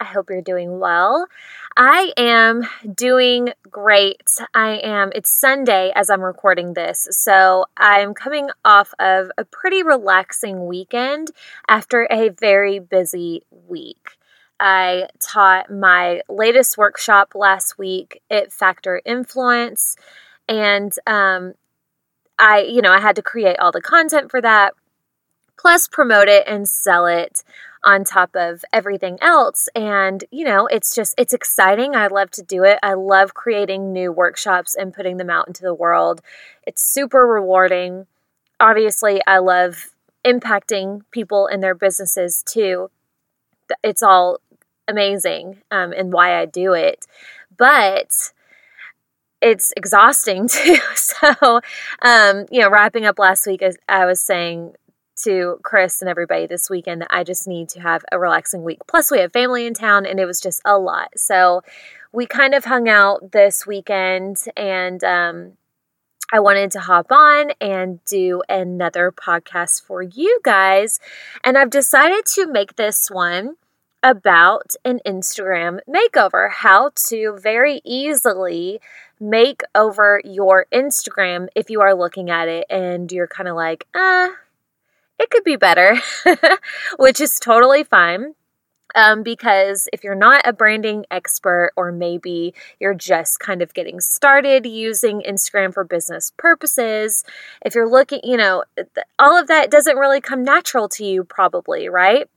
I hope you're doing well. I am doing great. I am, it's Sunday as I'm recording this. So I'm coming off of a pretty relaxing weekend after a very busy week. I taught my latest workshop last week at Factor Influence. And um, I, you know, I had to create all the content for that, plus promote it and sell it on top of everything else. And, you know, it's just, it's exciting. I love to do it. I love creating new workshops and putting them out into the world. It's super rewarding. Obviously, I love impacting people in their businesses too. It's all amazing um, and why I do it. But, it's exhausting too. So, um, you know, wrapping up last week, I was saying to Chris and everybody this weekend that I just need to have a relaxing week. Plus, we have family in town and it was just a lot. So, we kind of hung out this weekend and um, I wanted to hop on and do another podcast for you guys. And I've decided to make this one about an Instagram makeover, how to very easily make over your Instagram if you are looking at it and you're kind of like, ah, it could be better, which is totally fine. Um, because if you're not a branding expert, or maybe you're just kind of getting started using Instagram for business purposes, if you're looking, you know, all of that doesn't really come natural to you, probably, right?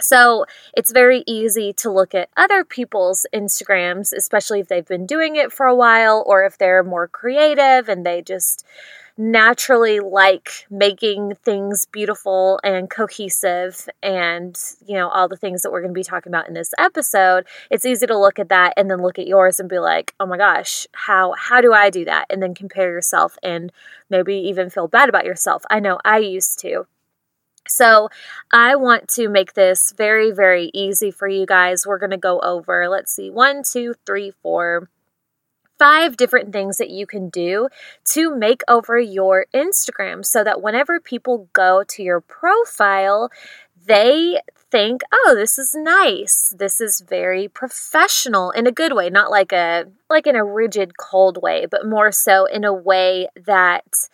So it's very easy to look at other people's Instagrams, especially if they've been doing it for a while or if they're more creative and they just naturally like making things beautiful and cohesive and you know all the things that we're going to be talking about in this episode it's easy to look at that and then look at yours and be like oh my gosh how how do i do that? and then compare yourself and maybe even feel bad about yourself. I know i used to so, I want to make this very, very easy for you guys. We're going to go over, let's see, one, two, three, four, five different things that you can do to make over your Instagram so that whenever people go to your profile, they think, "Oh, this is nice. This is very professional in a good way, not like a like in a rigid cold way, but more so in a way that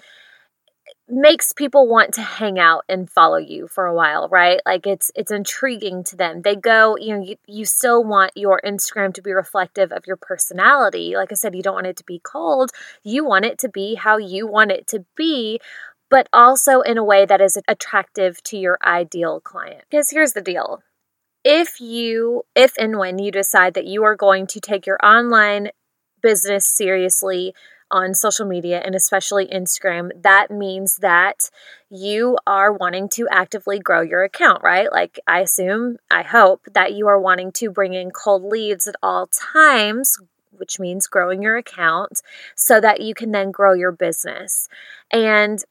makes people want to hang out and follow you for a while, right? Like it's it's intriguing to them. They go, you know, you, you still want your Instagram to be reflective of your personality. Like I said, you don't want it to be cold. You want it to be how you want it to be, but also in a way that is attractive to your ideal client. Because here's the deal. If you if and when you decide that you are going to take your online business seriously, on social media and especially Instagram, that means that you are wanting to actively grow your account, right? Like, I assume, I hope that you are wanting to bring in cold leads at all times, which means growing your account so that you can then grow your business. And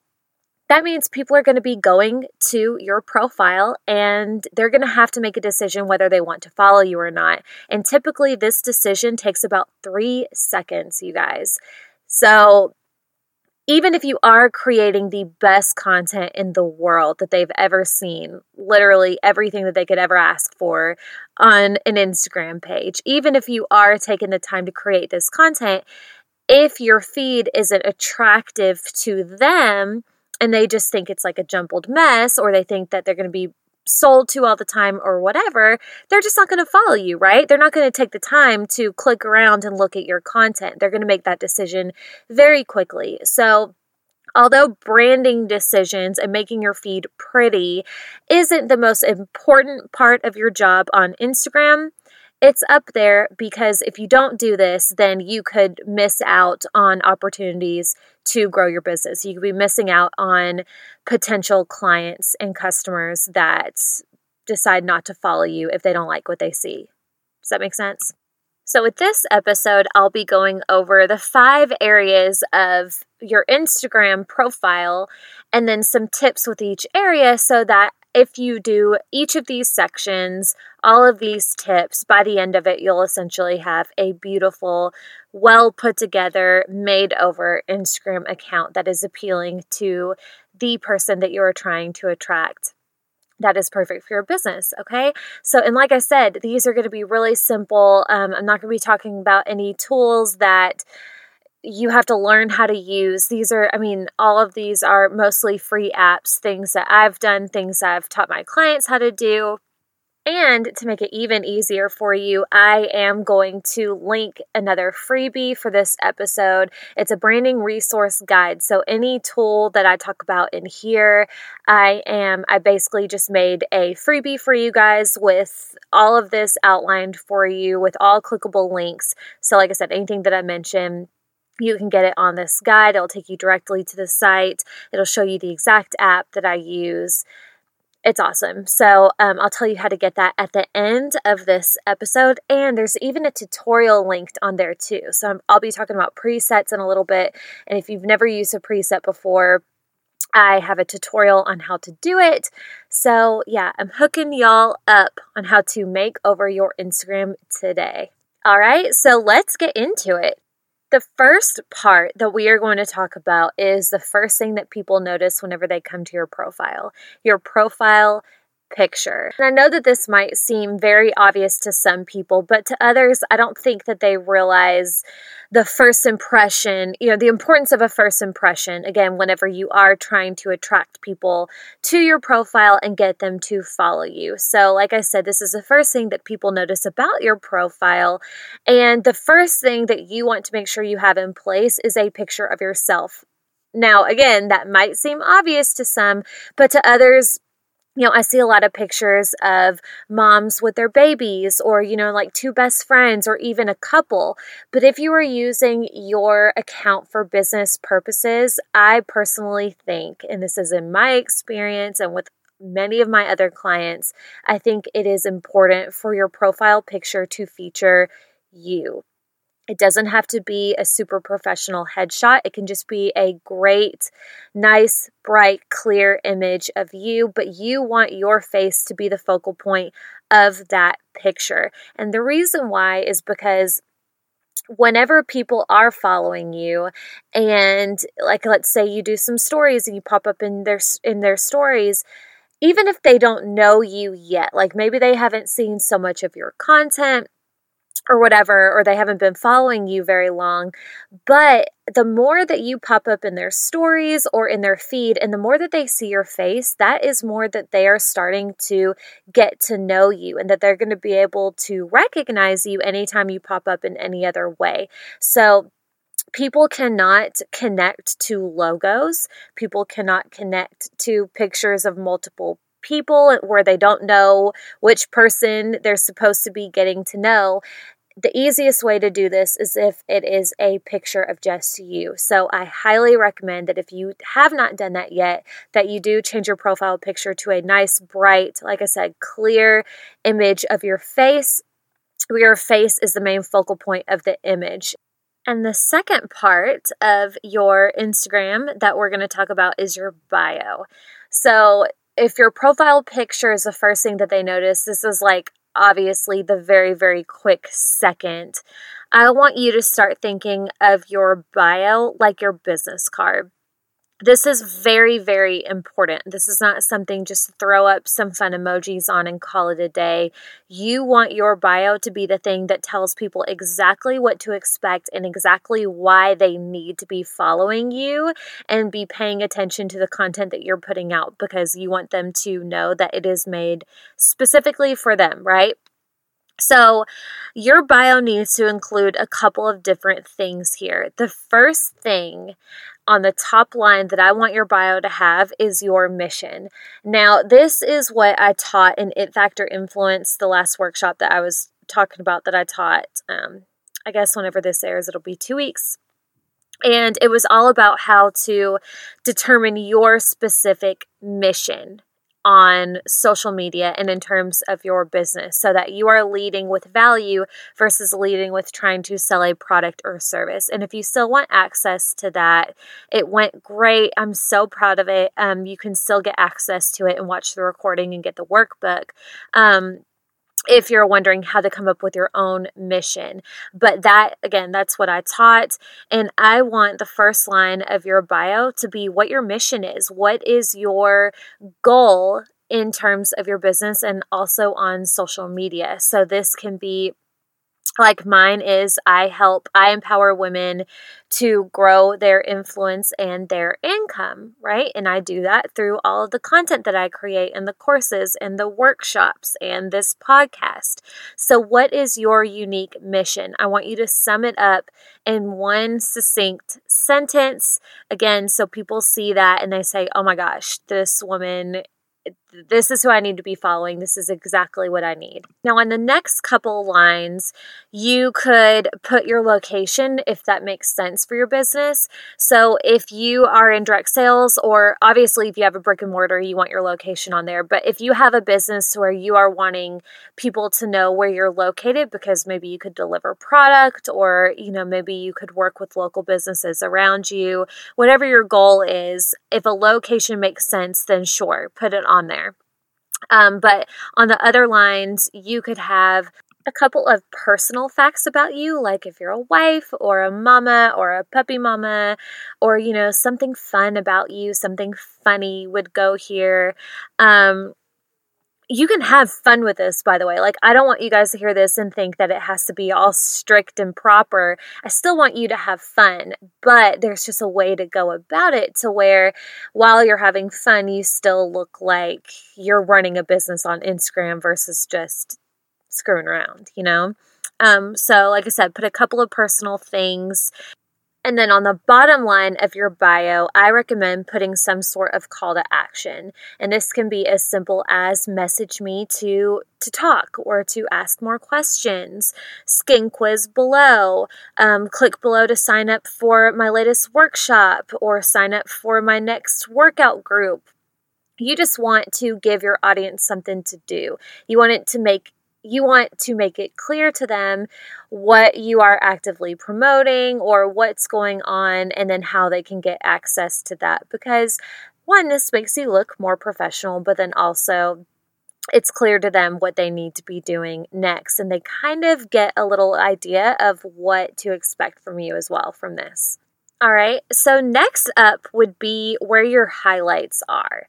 that means people are going to be going to your profile and they're going to have to make a decision whether they want to follow you or not. And typically, this decision takes about three seconds, you guys. So, even if you are creating the best content in the world that they've ever seen, literally everything that they could ever ask for on an Instagram page, even if you are taking the time to create this content, if your feed isn't attractive to them and they just think it's like a jumbled mess or they think that they're going to be sold to all the time or whatever, they're just not going to follow you, right? They're not going to take the time to click around and look at your content. They're going to make that decision very quickly. So, although branding decisions and making your feed pretty isn't the most important part of your job on Instagram, it's up there because if you don't do this, then you could miss out on opportunities to grow your business. You could be missing out on potential clients and customers that decide not to follow you if they don't like what they see. Does that make sense? So, with this episode, I'll be going over the five areas of your Instagram profile and then some tips with each area so that if you do each of these sections, all of these tips, by the end of it, you'll essentially have a beautiful, well put together, made over Instagram account that is appealing to the person that you're trying to attract that is perfect for your business. Okay. So, and like I said, these are going to be really simple. Um, I'm not going to be talking about any tools that you have to learn how to use. These are, I mean, all of these are mostly free apps, things that I've done, things I've taught my clients how to do. And to make it even easier for you, I am going to link another freebie for this episode. It's a branding resource guide. So any tool that I talk about in here, I am I basically just made a freebie for you guys with all of this outlined for you with all clickable links. So like I said, anything that I mentioned you can get it on this guide. It'll take you directly to the site. It'll show you the exact app that I use. It's awesome. So, um, I'll tell you how to get that at the end of this episode. And there's even a tutorial linked on there too. So, I'll be talking about presets in a little bit. And if you've never used a preset before, I have a tutorial on how to do it. So, yeah, I'm hooking y'all up on how to make over your Instagram today. All right, so let's get into it. The first part that we are going to talk about is the first thing that people notice whenever they come to your profile. Your profile picture. And I know that this might seem very obvious to some people, but to others, I don't think that they realize the first impression, you know, the importance of a first impression. Again, whenever you are trying to attract people to your profile and get them to follow you. So, like I said, this is the first thing that people notice about your profile. And the first thing that you want to make sure you have in place is a picture of yourself. Now, again, that might seem obvious to some, but to others, you know, I see a lot of pictures of moms with their babies or, you know, like two best friends or even a couple. But if you are using your account for business purposes, I personally think, and this is in my experience and with many of my other clients, I think it is important for your profile picture to feature you. It doesn't have to be a super professional headshot. It can just be a great, nice, bright, clear image of you, but you want your face to be the focal point of that picture. And the reason why is because whenever people are following you and like let's say you do some stories and you pop up in their in their stories even if they don't know you yet like maybe they haven't seen so much of your content or whatever, or they haven't been following you very long. But the more that you pop up in their stories or in their feed, and the more that they see your face, that is more that they are starting to get to know you and that they're going to be able to recognize you anytime you pop up in any other way. So, people cannot connect to logos, people cannot connect to pictures of multiple people where they don't know which person they're supposed to be getting to know the easiest way to do this is if it is a picture of just you. So I highly recommend that if you have not done that yet, that you do change your profile picture to a nice, bright, like I said, clear image of your face. Your face is the main focal point of the image. And the second part of your Instagram that we're going to talk about is your bio. So if your profile picture is the first thing that they notice, this is like obviously the very, very quick second. I want you to start thinking of your bio like your business card. This is very, very important. This is not something just throw up some fun emojis on and call it a day. You want your bio to be the thing that tells people exactly what to expect and exactly why they need to be following you and be paying attention to the content that you're putting out because you want them to know that it is made specifically for them, right? So, your bio needs to include a couple of different things here. The first thing on the top line that I want your bio to have is your mission. Now, this is what I taught in It Factor Influence, the last workshop that I was talking about that I taught. Um, I guess whenever this airs, it'll be two weeks. And it was all about how to determine your specific mission on social media and in terms of your business so that you are leading with value versus leading with trying to sell a product or service. And if you still want access to that, it went great. I'm so proud of it. Um, you can still get access to it and watch the recording and get the workbook. Um, if you're wondering how to come up with your own mission. But that, again, that's what I taught. And I want the first line of your bio to be what your mission is. What is your goal in terms of your business and also on social media? So this can be like mine is I help, I empower women to grow their influence and their income, right? And I do that through all of the content that I create and the courses and the workshops and this podcast. So, what is your unique mission? I want you to sum it up in one succinct sentence. Again, so people see that and they say, oh my gosh, this woman this is who I need to be following. This is exactly what I need. Now, on the next couple lines, you could put your location if that makes sense for your business. So, if you are in direct sales, or obviously if you have a brick and mortar, you want your location on there. But if you have a business where you are wanting people to know where you're located because maybe you could deliver product, or you know, maybe you could work with local businesses around you, whatever your goal is, if a location makes sense, then sure, put it on there. Um, but on the other lines, you could have a couple of personal facts about you, like if you're a wife or a mama or a puppy mama, or, you know, something fun about you, something funny would go here. Um, you can have fun with this, by the way. Like, I don't want you guys to hear this and think that it has to be all strict and proper. I still want you to have fun, but there's just a way to go about it to where while you're having fun, you still look like you're running a business on Instagram versus just screwing around, you know? Um, so, like I said, put a couple of personal things and then on the bottom line of your bio, I recommend putting some sort of call to action. And this can be as simple as message me to to talk or to ask more questions, skin quiz below, um, click below to sign up for my latest workshop or sign up for my next workout group. You just want to give your audience something to do. You want it to make you want to make it clear to them what you are actively promoting or what's going on, and then how they can get access to that. Because, one, this makes you look more professional, but then also it's clear to them what they need to be doing next, and they kind of get a little idea of what to expect from you as well from this. All right, so next up would be where your highlights are.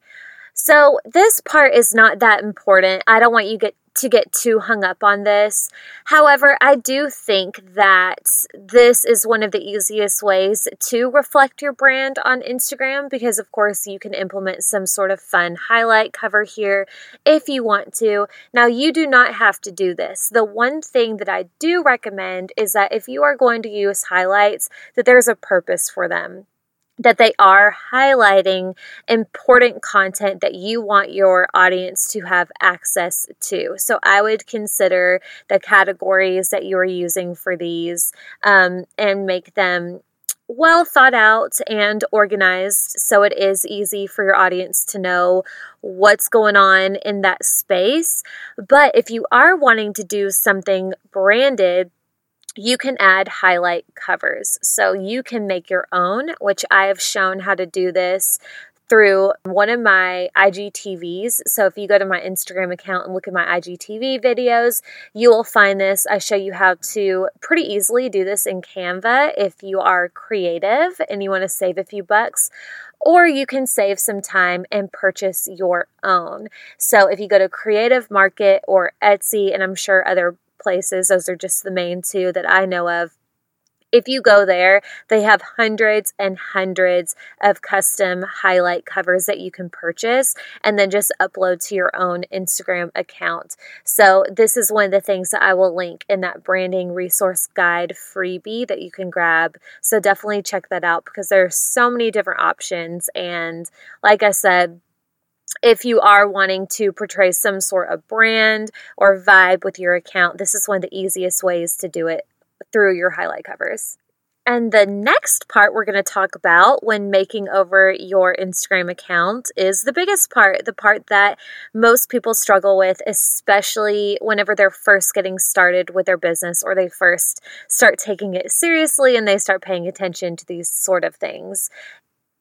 So, this part is not that important. I don't want you get to get too hung up on this. However, I do think that this is one of the easiest ways to reflect your brand on Instagram because, of course, you can implement some sort of fun highlight cover here if you want to. Now, you do not have to do this. The one thing that I do recommend is that if you are going to use highlights, that there's a purpose for them that they are highlighting important content that you want your audience to have access to. So I would consider the categories that you are using for these um, and make them well thought out and organized so it is easy for your audience to know what's going on in that space. But if you are wanting to do something branded, you can add highlight covers. So you can make your own, which I have shown how to do this through one of my IGTVs. So if you go to my Instagram account and look at my IGTV videos, you will find this. I show you how to pretty easily do this in Canva if you are creative and you want to save a few bucks or you can save some time and purchase your own. So if you go to Creative Market or Etsy, and I'm sure other places. Those are just the main two that I know of. If you go there, they have hundreds and hundreds of custom highlight covers that you can purchase and then just upload to your own Instagram account. So, this is one of the things that I will link in that branding resource guide freebie that you can grab. So, definitely check that out because there are so many different options. And, like I said, if you are wanting to portray some sort of brand or vibe with your account, this is one of the easiest ways to do it through your highlight covers. And the next part we're going to talk about when making over your Instagram account is the biggest part, the part that most people struggle with, especially whenever they're first getting started with their business or they first start taking it seriously and they start paying attention to these sort of things.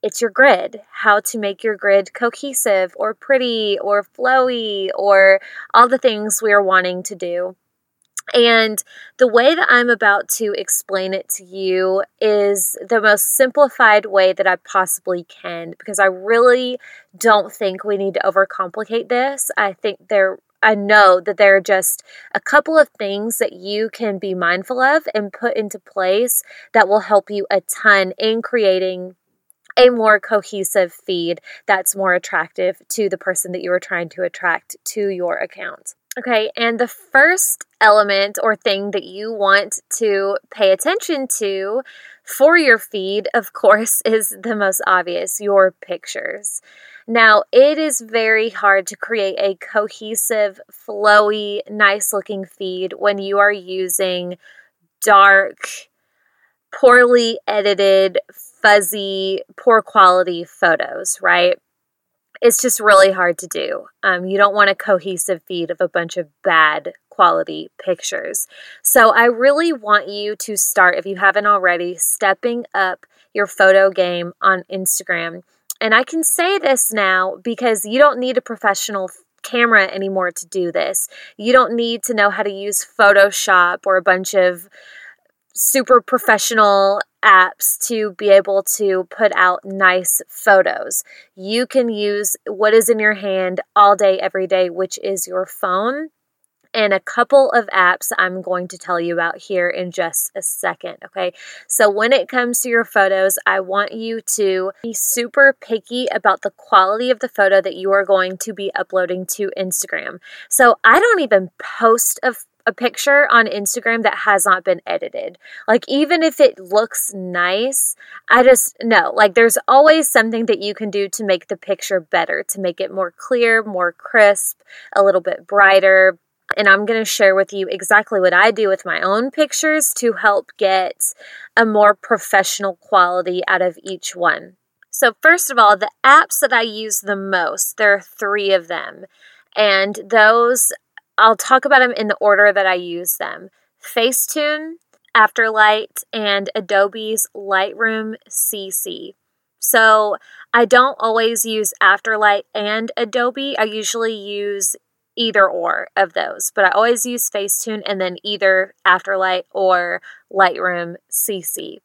It's your grid, how to make your grid cohesive or pretty or flowy or all the things we are wanting to do. And the way that I'm about to explain it to you is the most simplified way that I possibly can because I really don't think we need to overcomplicate this. I think there I know that there are just a couple of things that you can be mindful of and put into place that will help you a ton in creating a more cohesive feed that's more attractive to the person that you are trying to attract to your account. Okay, and the first element or thing that you want to pay attention to for your feed, of course, is the most obvious your pictures. Now, it is very hard to create a cohesive, flowy, nice looking feed when you are using dark, poorly edited, fuzzy, poor quality photos, right? it's just really hard to do. Um, you don't want a cohesive feed of a bunch of bad quality pictures. So I really want you to start, if you haven't already, stepping up your photo game on Instagram. And I can say this now because you don't need a professional camera anymore to do this. You don't need to know how to use Photoshop or a bunch of super professional apps to be able to put out nice photos. You can use what is in your hand all day, every day, which is your phone. And a couple of apps I'm going to tell you about here in just a second. Okay. So, when it comes to your photos, I want you to be super picky about the quality of the photo that you are going to be uploading to Instagram. So, I don't even post a a picture on Instagram that has not been edited. Like, even if it looks nice, I just know, like, there's always something that you can do to make the picture better, to make it more clear, more crisp, a little bit brighter. And I'm going to share with you exactly what I do with my own pictures to help get a more professional quality out of each one. So, first of all, the apps that I use the most, there are three of them. And those I'll talk about them in the order that I use them Facetune, Afterlight, and Adobe's Lightroom CC. So I don't always use Afterlight and Adobe. I usually use either or of those, but I always use Facetune and then either Afterlight or Lightroom CC.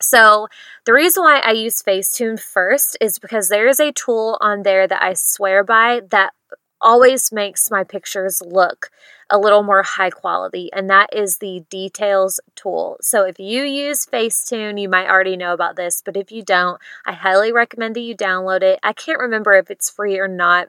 So, the reason why I use Facetune first is because there is a tool on there that I swear by that always makes my pictures look a little more high quality, and that is the details tool. So if you use Facetune, you might already know about this, but if you don't, I highly recommend that you download it. I can't remember if it's free or not.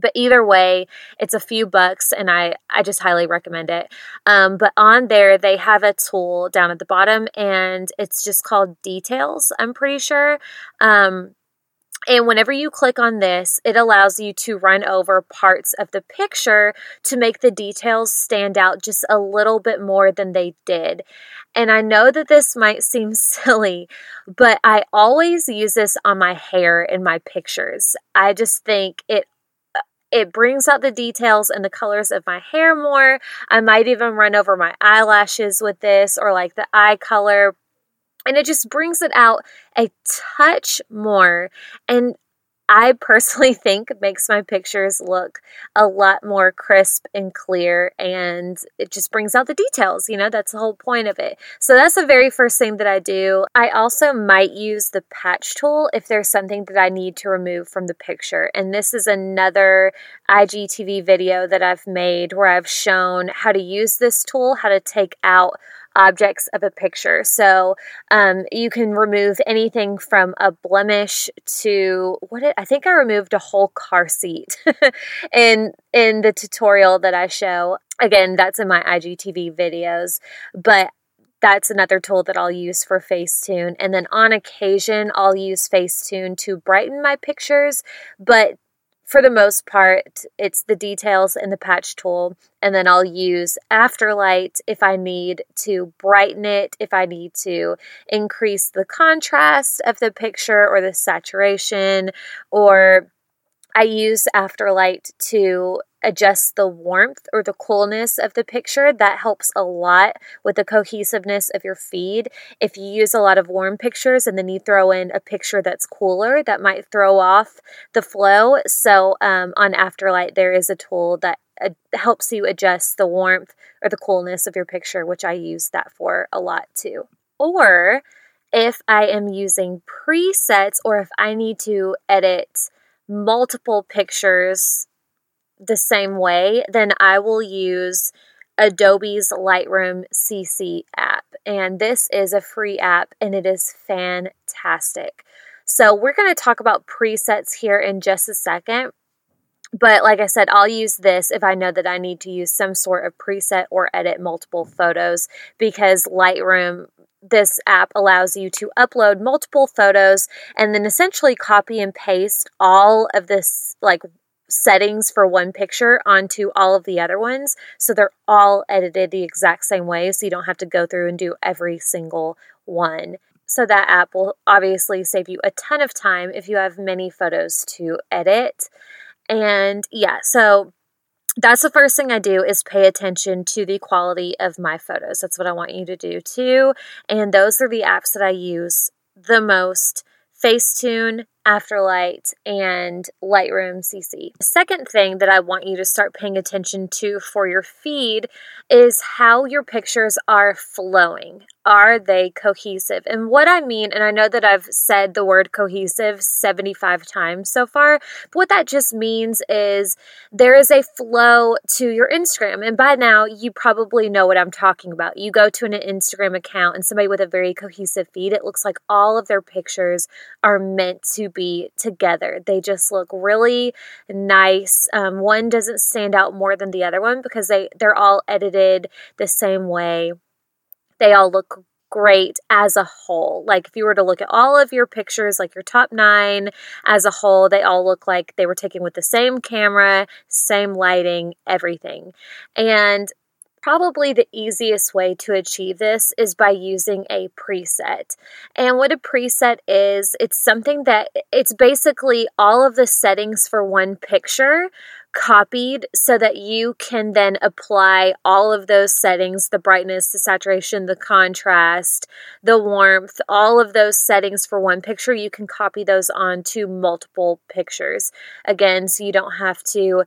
But either way, it's a few bucks, and I, I just highly recommend it. Um, but on there, they have a tool down at the bottom, and it's just called Details, I'm pretty sure. Um, and whenever you click on this, it allows you to run over parts of the picture to make the details stand out just a little bit more than they did. And I know that this might seem silly, but I always use this on my hair in my pictures. I just think it uh, it brings out the details and the colors of my hair more. I might even run over my eyelashes with this or like the eye color and it just brings it out a touch more and I personally think makes my pictures look a lot more crisp and clear and it just brings out the details, you know, that's the whole point of it. So that's the very first thing that I do. I also might use the patch tool if there's something that I need to remove from the picture. And this is another IGTV video that I've made where I've shown how to use this tool, how to take out objects of a picture. So um, you can remove anything from a blemish to what it, I think I removed a whole car seat in in the tutorial that I show. Again, that's in my IGTV videos, but that's another tool that I'll use for Facetune. And then on occasion, I'll use Facetune to brighten my pictures, but for the most part, it's the details in the patch tool. And then I'll use Afterlight if I need to brighten it, if I need to increase the contrast of the picture or the saturation, or I use Afterlight to adjust the warmth or the coolness of the picture. That helps a lot with the cohesiveness of your feed. If you use a lot of warm pictures and then you throw in a picture that's cooler, that might throw off the flow. So um, on Afterlight, there is a tool that uh, helps you adjust the warmth or the coolness of your picture, which I use that for a lot too. Or if I am using presets or if I need to edit multiple pictures the same way, then I will use Adobe's Lightroom CC app. And this is a free app and it is fantastic. So, we're going to talk about presets here in just a second. But like I said, I'll use this if I know that I need to use some sort of preset or edit multiple photos because Lightroom this app allows you to upload multiple photos and then essentially copy and paste all of this like settings for one picture onto all of the other ones. So they're all edited the exact same way. So you don't have to go through and do every single one. So that app will obviously save you a ton of time if you have many photos to edit. And yeah, so that's the first thing I do is pay attention to the quality of my photos. That's what I want you to do too. And those are the apps that I use the most Facetune, Afterlight, and Lightroom CC. Second thing that I want you to start paying attention to for your feed is how your pictures are flowing. Are they cohesive? And what I mean, and I know that I've said the word cohesive 75 times so far, but what that just means is there is a flow to your Instagram. And by now, you probably know what I'm talking about. You go to an Instagram account and somebody with a very cohesive feed, it looks like all of their pictures are meant to be together. They just look really nice. Um, one doesn't stand out more than the other one because they, they're all edited the same way. They all look great as a whole. Like if you were to look at all of your pictures, like your top nine as a whole, they all look like they were taken with the same camera, same lighting, everything. And Probably the easiest way to achieve this is by using a preset. And what a preset is, it's something that it's basically all of the settings for one picture copied so that you can then apply all of those settings the brightness, the saturation, the contrast, the warmth, all of those settings for one picture. You can copy those onto multiple pictures. Again, so you don't have to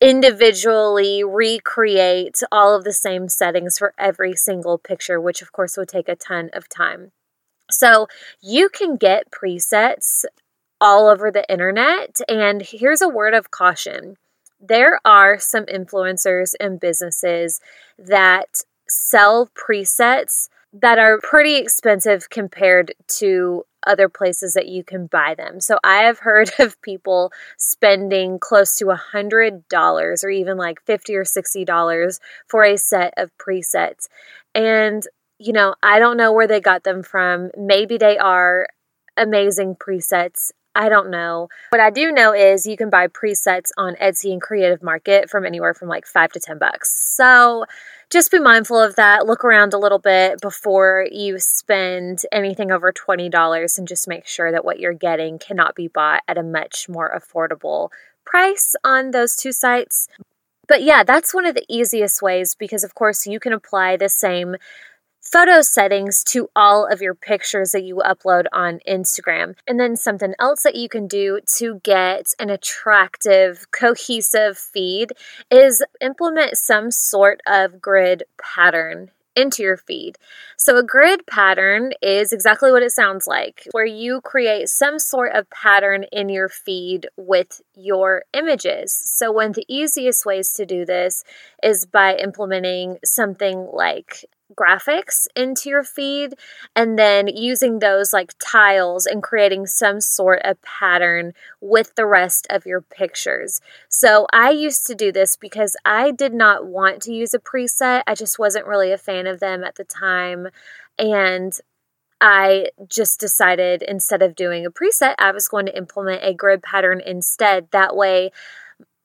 individually recreate all of the same settings for every single picture, which of course would take a ton of time. So you can get presets all over the internet. And here's a word of caution there are some influencers and businesses that sell presets that are pretty expensive compared to other places that you can buy them. So I have heard of people spending close to a hundred dollars or even like fifty or sixty dollars for a set of presets. And you know, I don't know where they got them from. Maybe they are amazing presets. I don't know. What I do know is you can buy presets on Etsy and Creative Market from anywhere from like five to ten bucks. So just be mindful of that. Look around a little bit before you spend anything over $20 and just make sure that what you're getting cannot be bought at a much more affordable price on those two sites. But yeah, that's one of the easiest ways because, of course, you can apply the same photo settings to all of your pictures that you upload on Instagram. And then something else that you can do to get an attractive, cohesive feed is implement some sort of grid pattern into your feed. So, a grid pattern is exactly what it sounds like, where you create some sort of pattern in your feed with your images. So, one of the easiest ways to do this is by implementing something like graphics into your feed and then using those like tiles and creating some sort of pattern with the rest of your pictures. So I used to do this because I did not want to use a preset. I just wasn't really a fan of them at the time and I just decided instead of doing a preset, I was going to implement a grid pattern instead. That way,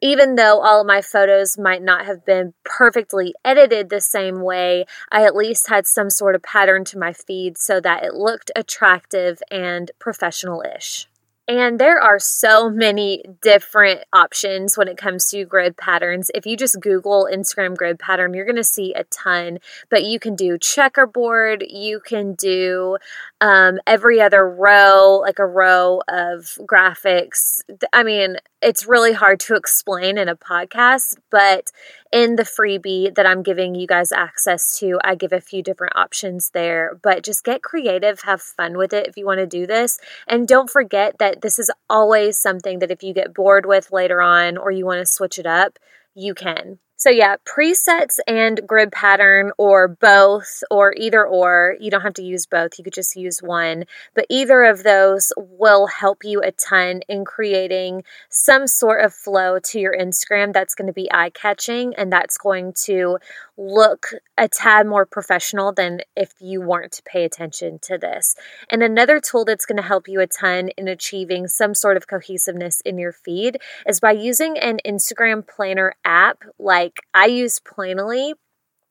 even though all of my photos might not have been perfectly edited the same way, I at least had some sort of pattern to my feed so that it looked attractive and professional ish. And there are so many different options when it comes to grid patterns. If you just Google Instagram grid pattern, you're going to see a ton. But you can do checkerboard, you can do um, every other row, like a row of graphics. I mean, it's really hard to explain in a podcast, but in the freebie that I'm giving you guys access to, I give a few different options there. But just get creative, have fun with it if you want to do this. And don't forget that this is always something that if you get bored with later on or you want to switch it up, you can. So, yeah, presets and grid pattern, or both, or either or. You don't have to use both, you could just use one. But either of those will help you a ton in creating some sort of flow to your Instagram that's going to be eye catching and that's going to look a tad more professional than if you weren't to pay attention to this. And another tool that's going to help you a ton in achieving some sort of cohesiveness in your feed is by using an Instagram planner app like I use Planoly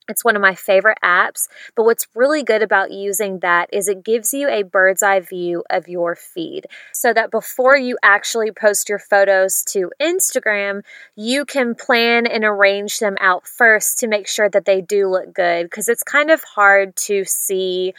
it's one of my favorite apps, but what's really good about using that is it gives you a bird's eye view of your feed so that before you actually post your photos to Instagram, you can plan and arrange them out first to make sure that they do look good because it's kind of hard to see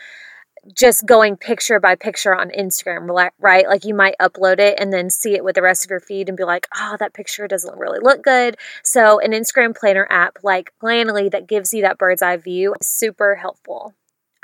just going picture by picture on Instagram, right? Like you might upload it and then see it with the rest of your feed and be like, oh, that picture doesn't really look good. So, an Instagram planner app like Planoly that gives you that bird's eye view is super helpful.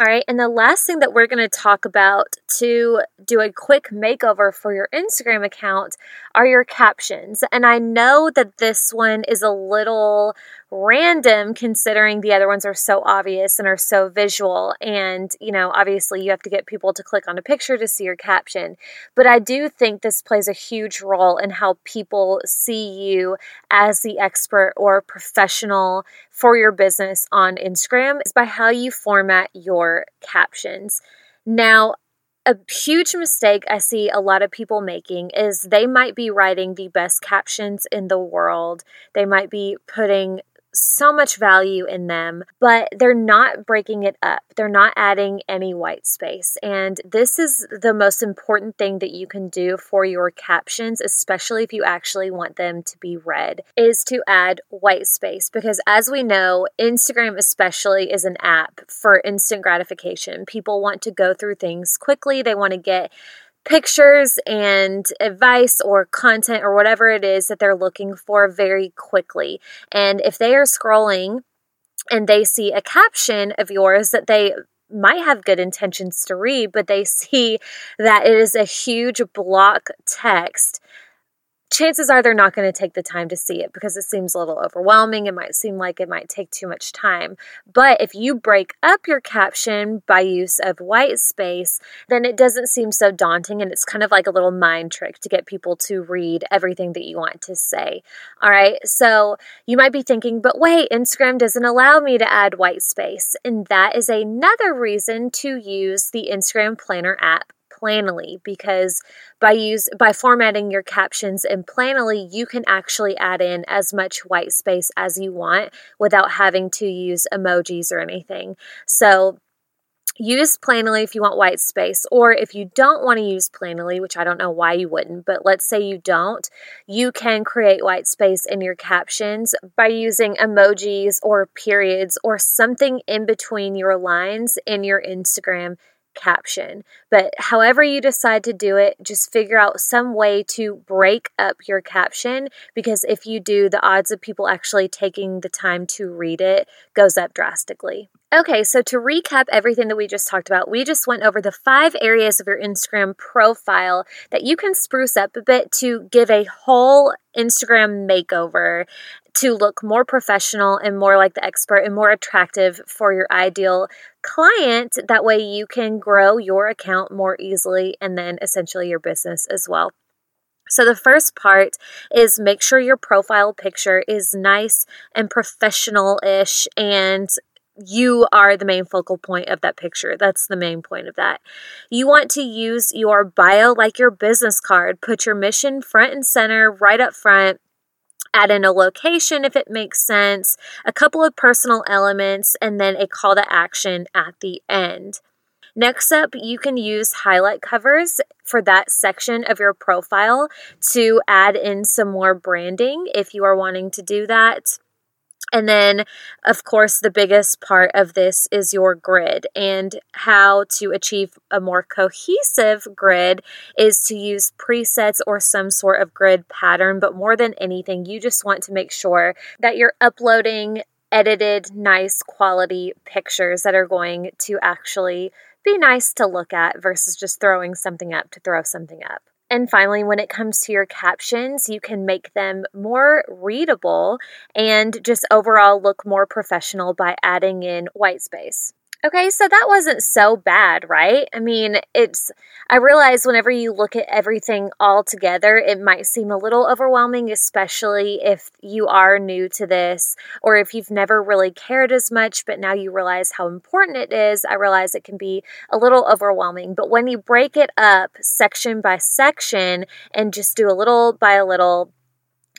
All right, and the last thing that we're going to talk about to do a quick makeover for your Instagram account are your captions. And I know that this one is a little random considering the other ones are so obvious and are so visual. And, you know, obviously you have to get people to click on a picture to see your caption. But I do think this plays a huge role in how people see you as the expert or professional for your business on Instagram is by how you format your captions. Now, a huge mistake I see a lot of people making is they might be writing the best captions in the world. They might be putting so much value in them, but they're not breaking it up. They're not adding any white space. And this is the most important thing that you can do for your captions, especially if you actually want them to be read, is to add white space. Because as we know, Instagram especially is an app for instant gratification. People want to go through things quickly, they want to get pictures and advice or content or whatever it is that they're looking for very quickly. And if they are scrolling and they see a caption of yours that they might have good intentions to read, but they see that it is a huge block text chances are they're not going to take the time to see it because it seems a little overwhelming. It might seem like it might take too much time. But if you break up your caption by use of white space, then it doesn't seem so daunting and it's kind of like a little mind trick to get people to read everything that you want to say. All right. So you might be thinking, but wait, Instagram doesn't allow me to add white space. And that is another reason to use the Instagram Planner app Planoly because by use by formatting your captions in Planoly, you can actually add in as much white space as you want without having to use emojis or anything. So use Planoly if you want white space, or if you don't want to use Planoly, which I don't know why you wouldn't, but let's say you don't, you can create white space in your captions by using emojis or periods or something in between your lines in your Instagram caption. But however you decide to do it, just figure out some way to break up your caption because if you do, the odds of people actually taking the time to read it goes up drastically. Okay, so to recap everything that we just talked about, we just went over the five areas of your Instagram profile that you can spruce up a bit to give a whole Instagram makeover to look more professional and more like the expert and more attractive for your ideal client. That way you can grow your account more easily and then essentially your business as well. So, the first part is make sure your profile picture is nice and professional ish and you are the main focal point of that picture. That's the main point of that. You want to use your bio like your business card. Put your mission front and center, right up front. Add in a location if it makes sense, a couple of personal elements, and then a call to action at the end. Next up, you can use highlight covers for that section of your profile to add in some more branding if you are wanting to do that. And then, of course, the biggest part of this is your grid. And how to achieve a more cohesive grid is to use presets or some sort of grid pattern. But more than anything, you just want to make sure that you're uploading edited, nice quality pictures that are going to actually be nice to look at versus just throwing something up to throw something up. And finally, when it comes to your captions, you can make them more readable and just overall look more professional by adding in white space. Okay, so that wasn't so bad, right? I mean, it's, I realize whenever you look at everything all together, it might seem a little overwhelming, especially if you are new to this or if you've never really cared as much, but now you realize how important it is. I realize it can be a little overwhelming, but when you break it up section by section and just do a little by a little,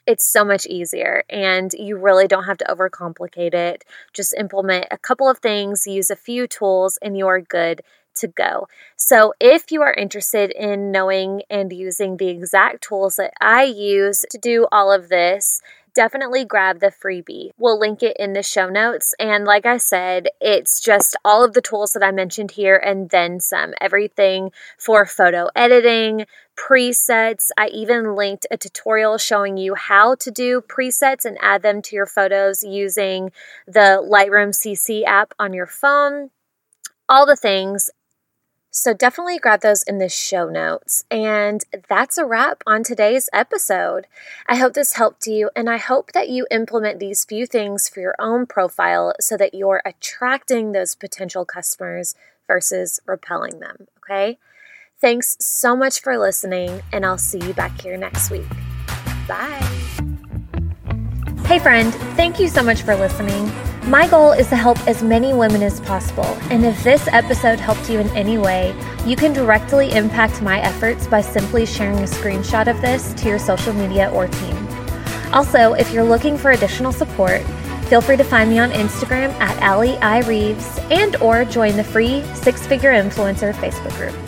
it's so much easier and you really don't have to overcomplicate it. Just implement a couple of things, use a few tools, and you're good to go. So, if you are interested in knowing and using the exact tools that I use to do all of this, definitely grab the freebie. We'll link it in the show notes. And like I said, it's just all of the tools that I mentioned here and then some. Everything for photo editing, presets. I even linked a tutorial showing you how to do presets and add them to your photos using the Lightroom CC app on your phone. All the things. So definitely grab those in the show notes. And that's a wrap on today's episode. I hope this helped you, and I hope that you implement these few things for your own profile so that you're attracting those potential customers versus repelling them. Okay? Thanks so much for listening, and I'll see you back here next week. Bye. Hey, friend, thank you so much for listening. My goal is to help as many women as possible, and if this episode helped you in any way, you can directly impact my efforts by simply sharing a screenshot of this to your social media or team. Also, if you're looking for additional support, feel free to find me on Instagram at Allie I. Reeves and or join the free Six Figure Influencer Facebook group.